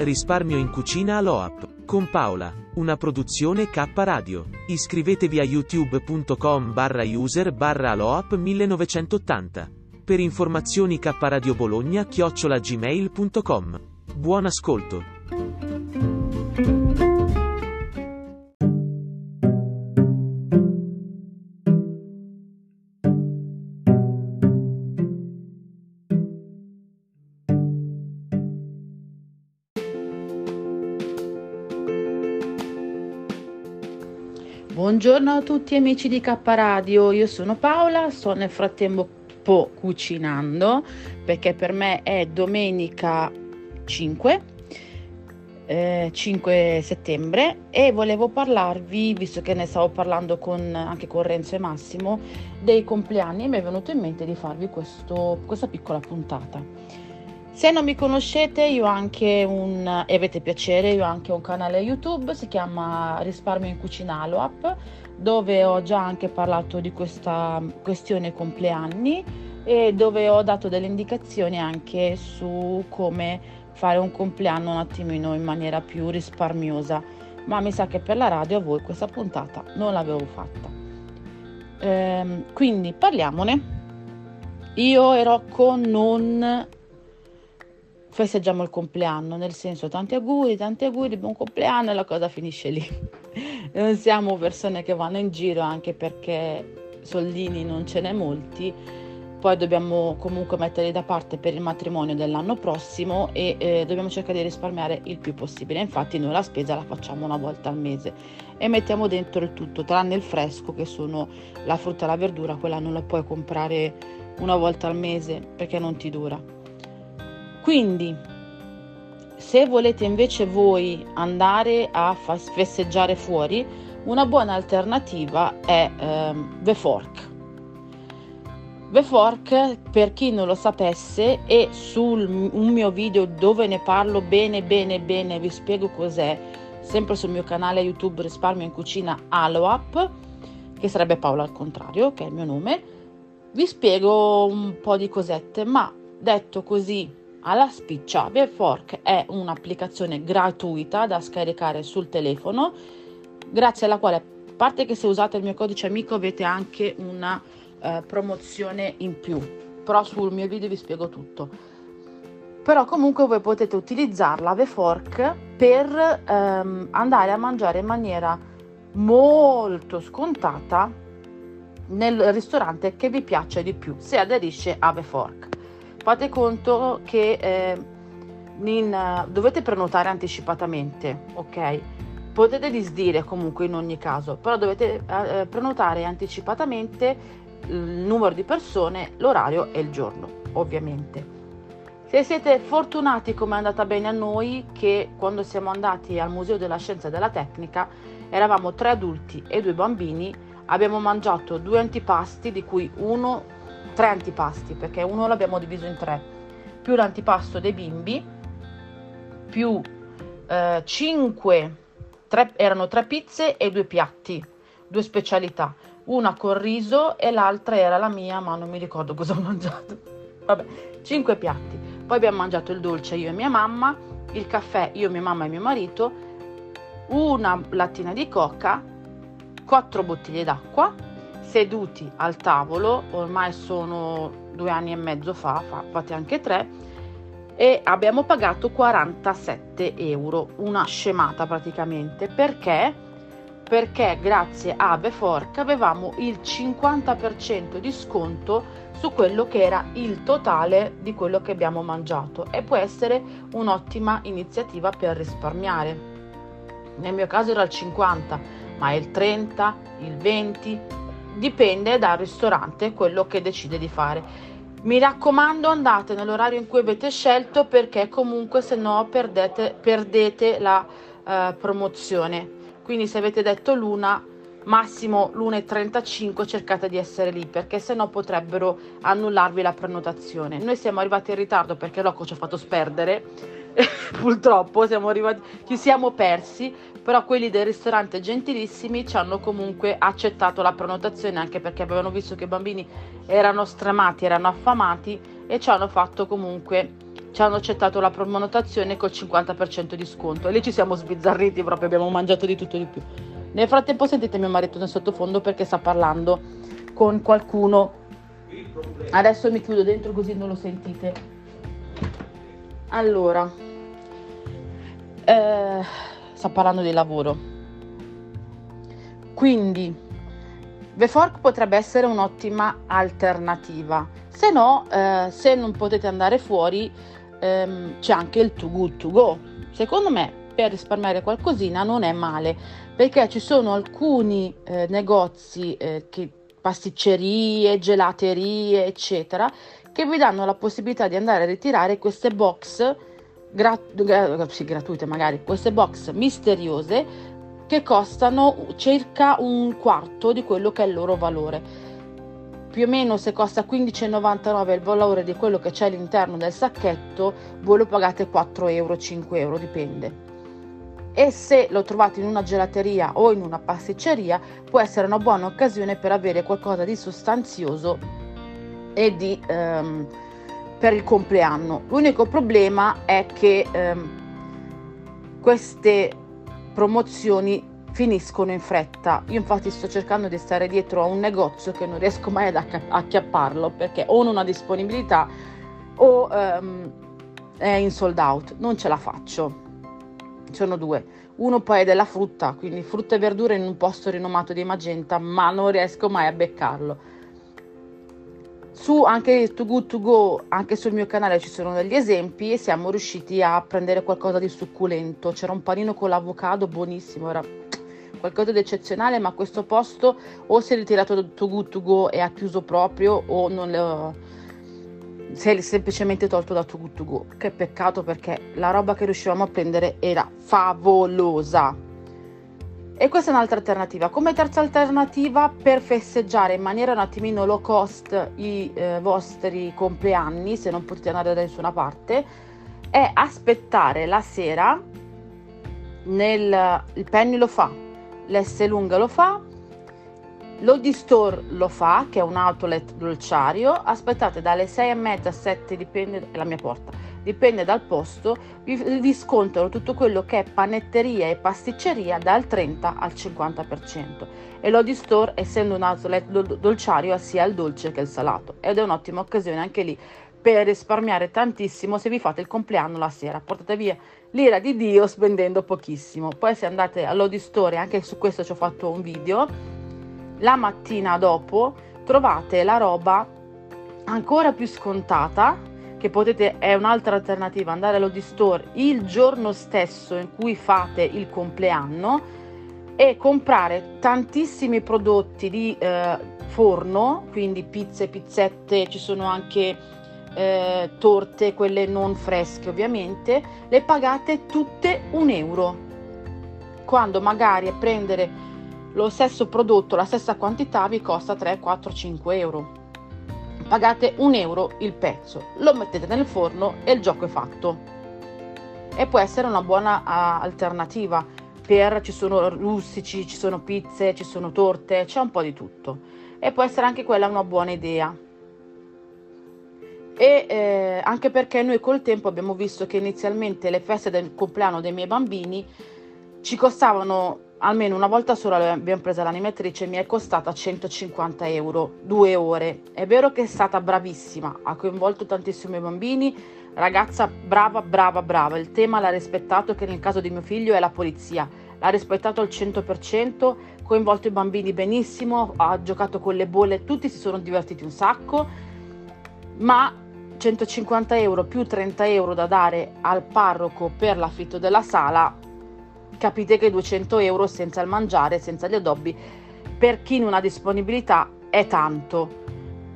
Risparmio in cucina all'OAP. Con Paola. Una produzione K Radio. Iscrivetevi a youtube.com barra user barra aloap 1980. Per informazioni K Radio Bologna chiocciola gmail.com. Buon ascolto. Buongiorno a tutti amici di K Radio, io sono Paola, sto nel frattempo cucinando perché per me è domenica 5, eh, 5 settembre e volevo parlarvi, visto che ne stavo parlando con, anche con Renzo e Massimo, dei compleanni e mi è venuto in mente di farvi questo, questa piccola puntata. Se non mi conoscete, io un e avete piacere, io ho anche un canale YouTube, si chiama Risparmio in Cucina Aloap, dove ho già anche parlato di questa questione compleanni e dove ho dato delle indicazioni anche su come fare un compleanno un attimino in maniera più risparmiosa. Ma mi sa che per la radio a voi questa puntata non l'avevo fatta. Ehm, quindi parliamone. Io ero con non festeggiamo il compleanno, nel senso tanti auguri, tanti auguri, buon compleanno e la cosa finisce lì. non siamo persone che vanno in giro anche perché soldini non ce n'è molti, poi dobbiamo comunque metterli da parte per il matrimonio dell'anno prossimo e eh, dobbiamo cercare di risparmiare il più possibile. Infatti noi la spesa la facciamo una volta al mese e mettiamo dentro il tutto, tranne il fresco che sono la frutta e la verdura, quella non la puoi comprare una volta al mese perché non ti dura quindi, se volete invece voi andare a festeggiare fuori, una buona alternativa è ehm, The Fork. The Fork, per chi non lo sapesse, è su un mio video dove ne parlo bene, bene, bene, vi spiego cos'è, sempre sul mio canale YouTube Risparmio in Cucina Aloap, che sarebbe Paola al contrario, che è il mio nome. Vi spiego un po' di cosette, ma detto così alla spiccia. Bearfork è un'applicazione gratuita da scaricare sul telefono, grazie alla quale, a parte che se usate il mio codice amico avete anche una uh, promozione in più, però sul mio video vi spiego tutto. Però comunque voi potete utilizzarla Fork per um, andare a mangiare in maniera molto scontata nel ristorante che vi piace di più se aderisce a The Fork fate conto che eh, in, dovete prenotare anticipatamente, ok? Potete disdire comunque in ogni caso, però dovete eh, prenotare anticipatamente il numero di persone, l'orario e il giorno, ovviamente. Se siete fortunati come è andata bene a noi, che quando siamo andati al Museo della Scienza e della Tecnica eravamo tre adulti e due bambini, abbiamo mangiato due antipasti di cui uno tre antipasti perché uno l'abbiamo diviso in tre. Più l'antipasto dei bimbi più eh, cinque tre, erano tre pizze e due piatti due specialità. Una col riso e l'altra era la mia ma non mi ricordo cosa ho mangiato. Vabbè cinque piatti. Poi abbiamo mangiato il dolce io e mia mamma il caffè io mia mamma e mio marito una lattina di coca quattro bottiglie d'acqua seduti al tavolo, ormai sono due anni e mezzo fa, fa, fate anche tre, e abbiamo pagato 47 euro, una scemata praticamente, perché? Perché grazie a Befork avevamo il 50% di sconto su quello che era il totale di quello che abbiamo mangiato e può essere un'ottima iniziativa per risparmiare. Nel mio caso era il 50, ma il 30, il 20, dipende dal ristorante quello che decide di fare. Mi raccomando andate nell'orario in cui avete scelto perché comunque se no perdete, perdete la uh, promozione. Quindi se avete detto l'una, massimo l'1.35 cercate di essere lì perché se no potrebbero annullarvi la prenotazione. Noi siamo arrivati in ritardo perché Rocco ci ha fatto sperdere, purtroppo siamo arrivati, ci siamo persi, però quelli del ristorante gentilissimi ci hanno comunque accettato la prenotazione anche perché avevano visto che i bambini erano stremati, erano affamati e ci hanno fatto comunque ci hanno accettato la prenotazione col 50% di sconto. E lì ci siamo sbizzarriti proprio abbiamo mangiato di tutto e di più. Nel frattempo sentite mio marito nel sottofondo perché sta parlando con qualcuno. Adesso mi chiudo dentro così non lo sentite. Allora eh, sta parlando di lavoro. Quindi The Fork potrebbe essere un'ottima alternativa. Se no eh, se non potete andare fuori ehm, c'è anche il Too Good To Go. Secondo me per risparmiare qualcosina non è male perché ci sono alcuni eh, negozi eh, che pasticcerie, gelaterie, eccetera, che vi danno la possibilità di andare a ritirare queste box grat- sì, gratuite, magari queste box misteriose che costano circa un quarto di quello che è il loro valore. Più o meno se costa 15,99 il valore di quello che c'è all'interno del sacchetto, voi lo pagate 4 euro, 5 euro, dipende e se lo trovate in una gelateria o in una pasticceria può essere una buona occasione per avere qualcosa di sostanzioso e di um, per il compleanno. L'unico problema è che um, queste promozioni finiscono in fretta. Io infatti sto cercando di stare dietro a un negozio che non riesco mai ad acchiapparlo perché o non ha disponibilità o um, è in sold out, non ce la faccio sono due. Uno poi è della frutta, quindi frutta e verdura in un posto rinomato di Magenta, ma non riesco mai a beccarlo. Su anche To Good To Go, anche sul mio canale ci sono degli esempi e siamo riusciti a prendere qualcosa di succulento. C'era un panino con l'avocado buonissimo, era qualcosa di eccezionale, ma questo posto o si è ritirato To Good To Go e ha chiuso proprio o non le ho si è semplicemente tolto da Too Good To Go. Che peccato perché la roba che riuscivamo a prendere era favolosa. E questa è un'altra alternativa. Come terza alternativa per festeggiare in maniera un attimino low cost i eh, vostri compleanni, se non potete andare da nessuna parte, è aspettare la sera nel il Penny lo fa, l'S lunga lo fa, L'Oldie Store lo fa, che è un outlet dolciario, aspettate dalle 6 e mezza a 7, dipende, è la mia porta, dipende dal posto, vi, scontano tutto quello che è panetteria e pasticceria dal 30 al 50%. E l'Oldie Store, essendo un outlet dolciario, ha sia il dolce che il salato, ed è un'ottima occasione anche lì per risparmiare tantissimo se vi fate il compleanno la sera. Portate via l'ira di Dio spendendo pochissimo. Poi se andate all'Oldie Store, anche su questo ci ho fatto un video, la mattina dopo trovate la roba ancora più scontata che potete è un'altra alternativa andare all'Odi Store il giorno stesso in cui fate il compleanno e comprare tantissimi prodotti di eh, forno quindi pizze, pizzette ci sono anche eh, torte quelle non fresche ovviamente le pagate tutte un euro quando magari a prendere lo stesso prodotto, la stessa quantità vi costa 3, 4, 5 euro. Pagate un euro il pezzo, lo mettete nel forno e il gioco è fatto. E può essere una buona uh, alternativa per ci sono rustici, ci sono pizze, ci sono torte, c'è un po' di tutto. E può essere anche quella una buona idea. E eh, anche perché noi col tempo abbiamo visto che inizialmente le feste del compleanno dei miei bambini ci costavano almeno una volta sola abbiamo preso l'animatrice mi è costata 150 euro due ore. È vero che è stata bravissima ha coinvolto tantissimo i bambini. Ragazza brava brava brava. Il tema l'ha rispettato che nel caso di mio figlio è la polizia. L'ha rispettato al 100% coinvolto i bambini benissimo ha giocato con le bolle tutti si sono divertiti un sacco. Ma 150 euro più 30 euro da dare al parroco per l'affitto della sala capite che 200 euro senza il mangiare, senza gli addobbi, per chi non ha disponibilità è tanto.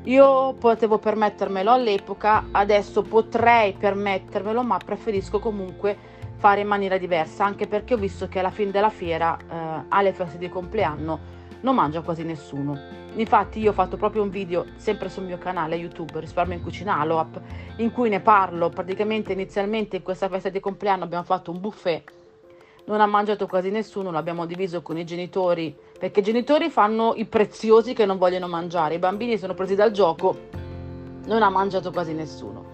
Io potevo permettermelo all'epoca, adesso potrei permettermelo, ma preferisco comunque fare in maniera diversa, anche perché ho visto che alla fine della fiera, eh, alle feste di compleanno, non mangia quasi nessuno. Infatti io ho fatto proprio un video sempre sul mio canale YouTube Risparmio in Cucina Aloap in cui ne parlo, praticamente inizialmente in questa festa di compleanno abbiamo fatto un buffet, non ha mangiato quasi nessuno, l'abbiamo diviso con i genitori, perché i genitori fanno i preziosi che non vogliono mangiare, i bambini sono presi dal gioco, non ha mangiato quasi nessuno.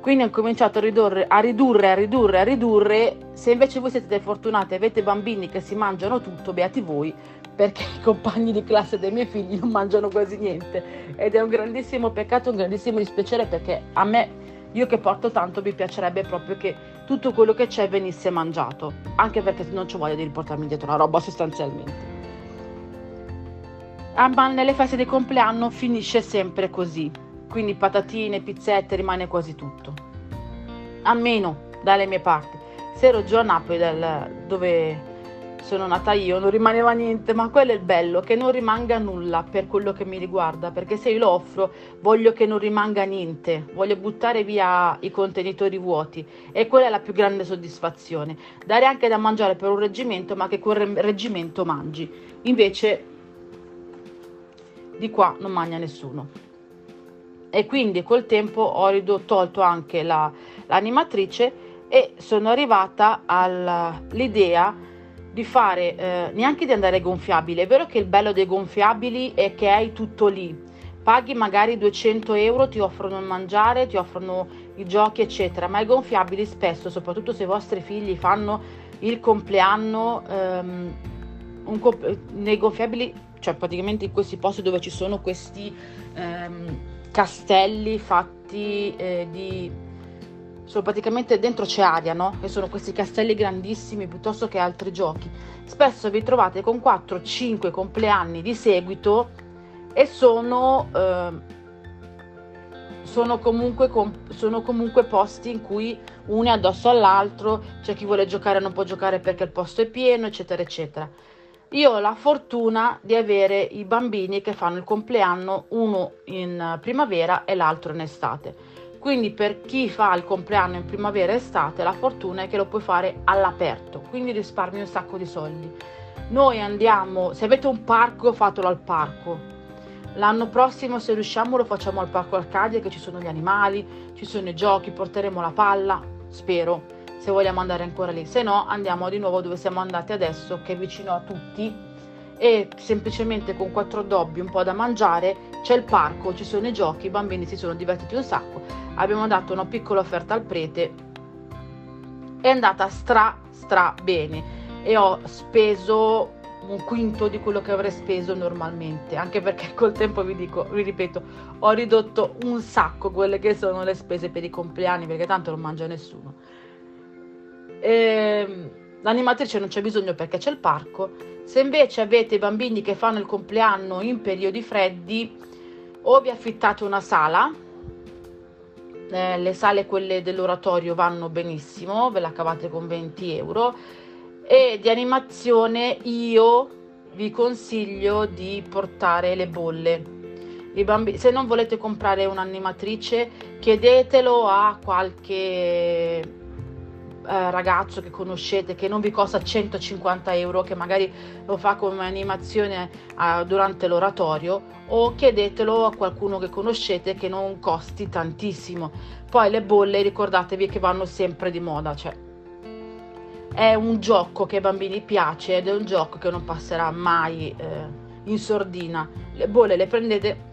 Quindi ho cominciato a ridurre, a ridurre, a ridurre, a ridurre. Se invece voi siete fortunati e avete bambini che si mangiano tutto, beati voi, perché i compagni di classe dei miei figli non mangiano quasi niente ed è un grandissimo peccato, un grandissimo dispiacere perché a me, io che porto tanto, mi piacerebbe proprio che tutto quello che c'è venisse mangiato, anche perché non ci voglio di riportarmi dietro la roba sostanzialmente. Ah, ma nelle feste di compleanno finisce sempre così, quindi patatine, pizzette, rimane quasi tutto. Almeno dalle mie parti. Se ero giù a Napoli, dove sono nata io, non rimaneva niente, ma quello è il bello, che non rimanga nulla per quello che mi riguarda, perché se io lo offro voglio che non rimanga niente, voglio buttare via i contenitori vuoti e quella è la più grande soddisfazione, dare anche da mangiare per un reggimento, ma che quel reggimento mangi. Invece di qua non mangia nessuno. E quindi col tempo ho tolto anche la, l'animatrice e sono arrivata all'idea di fare eh, neanche di andare gonfiabile. È vero che il bello dei gonfiabili è che hai tutto lì. Paghi magari 200 euro, ti offrono il mangiare, ti offrono i giochi, eccetera. Ma i gonfiabili spesso, soprattutto se i vostri figli fanno il compleanno, ehm, comp- nei gonfiabili, cioè praticamente in questi posti dove ci sono questi ehm, castelli fatti eh, di sono praticamente dentro c'è aria, no? E sono questi castelli grandissimi piuttosto che altri giochi. Spesso vi trovate con 4-5 compleanni di seguito e sono, eh, sono, comunque, sono comunque posti in cui uno è addosso all'altro, c'è chi vuole giocare non può giocare perché il posto è pieno, eccetera, eccetera. Io ho la fortuna di avere i bambini che fanno il compleanno, uno in primavera e l'altro in estate quindi per chi fa il compleanno in primavera e estate, la fortuna è che lo puoi fare all'aperto, quindi risparmi un sacco di soldi. Noi andiamo, se avete un parco, fatelo al parco. L'anno prossimo, se riusciamo, lo facciamo al Parco Arcadia, che ci sono gli animali, ci sono i giochi, porteremo la palla, spero, se vogliamo andare ancora lì. Se no, andiamo di nuovo dove siamo andati adesso, che è vicino a tutti, e semplicemente con quattro dobbi, un po' da mangiare, c'è il parco, ci sono i giochi, i bambini si sono divertiti un sacco abbiamo dato una piccola offerta al prete, è andata stra stra bene e ho speso un quinto di quello che avrei speso normalmente, anche perché col tempo vi dico, vi ripeto, ho ridotto un sacco quelle che sono le spese per i compleanni, perché tanto non mangia nessuno. E, ehm, l'animatrice non c'è bisogno perché c'è il parco. Se invece avete bambini che fanno il compleanno in periodi freddi, o vi affittate una sala eh, le sale quelle dell'oratorio vanno benissimo, ve la cavate con 20 euro e di animazione io vi consiglio di portare le bolle. Bambini, se non volete comprare un'animatrice, chiedetelo a qualche eh, ragazzo che conoscete che non vi costa 150 euro, che magari lo fa come animazione eh, durante l'oratorio, o chiedetelo a qualcuno che conoscete che non costi tantissimo. Poi le bolle ricordatevi che vanno sempre di moda, cioè è un gioco che ai bambini piace ed è un gioco che non passerà mai eh, in sordina. Le bolle le prendete,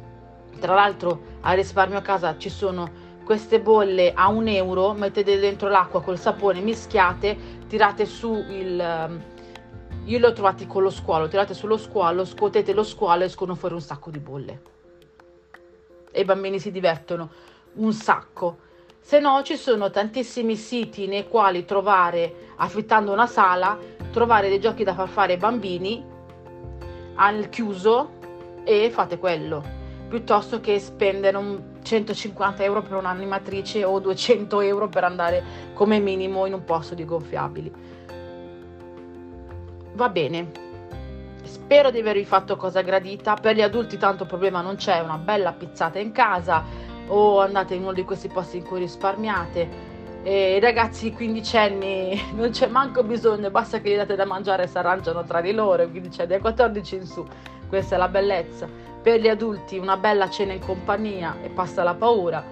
tra l'altro a risparmio a casa ci sono queste bolle a un euro, mettete dentro l'acqua col sapone, mischiate, tirate su il... Ehm, io li ho trovati con lo squalo, tirate sullo squalo, scuotete lo squalo e escono fuori un sacco di bolle. E i bambini si divertono un sacco. Se no ci sono tantissimi siti nei quali trovare, affittando una sala, trovare dei giochi da far fare ai bambini al chiuso e fate quello, piuttosto che spendere un 150 euro per un'animatrice o 200 euro per andare come minimo in un posto di gonfiabili. Va bene. Spero di avervi fatto cosa gradita. Per gli adulti tanto problema non c'è, una bella pizzata in casa o andate in uno di questi posti in cui risparmiate. E ragazzi quindicenni non c'è manco bisogno, basta che gli date da mangiare e si arrangiano tra di loro, quindi c'è dai 14 in su. Questa è la bellezza. Per gli adulti una bella cena in compagnia e passa la paura.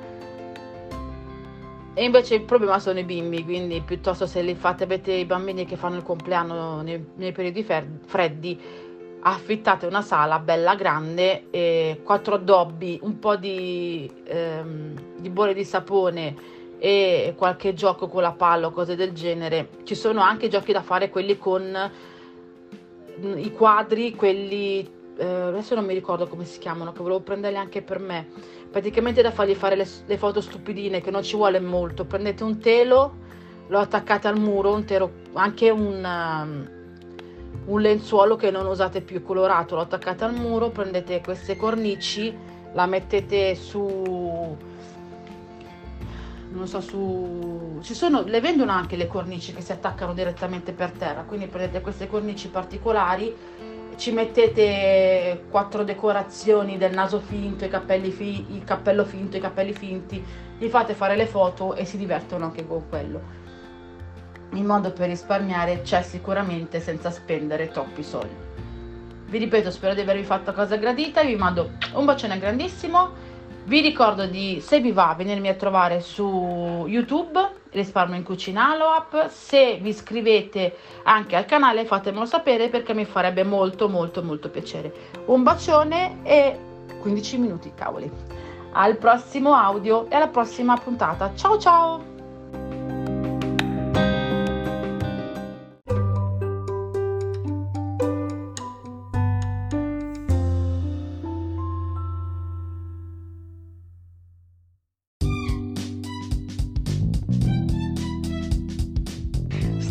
E invece il problema sono i bimbi, quindi piuttosto se li fate, avete i bambini che fanno il compleanno nei, nei periodi freddi, affittate una sala bella grande, e quattro addobbi, un po' di, ehm, di bolle di sapone e qualche gioco con la palla o cose del genere. Ci sono anche giochi da fare, quelli con i quadri, quelli eh, adesso non mi ricordo come si chiamano, che volevo prenderli anche per me. Praticamente da fargli fare le, le foto stupidine, che non ci vuole molto. Prendete un telo, lo attaccate al muro, un telo, anche un, um, un lenzuolo che non usate più colorato, lo attaccate al muro, prendete queste cornici, la mettete su non so su ci sono le vendono anche le cornici che si attaccano direttamente per terra quindi prendete queste cornici particolari ci mettete quattro decorazioni del naso finto, fi- il cappello finto, i capelli finti, gli fate fare le foto e si divertono anche con quello. Il modo per risparmiare c'è sicuramente senza spendere troppi soldi. Vi ripeto, spero di avervi fatto cosa gradita, vi mando un bacione grandissimo. Vi ricordo di, se vi va, venirmi a trovare su YouTube risparmio in cucina Aloap. Se vi iscrivete anche al canale fatemelo sapere perché mi farebbe molto molto molto piacere. Un bacione e 15 minuti, cavoli. Al prossimo audio e alla prossima puntata. Ciao ciao!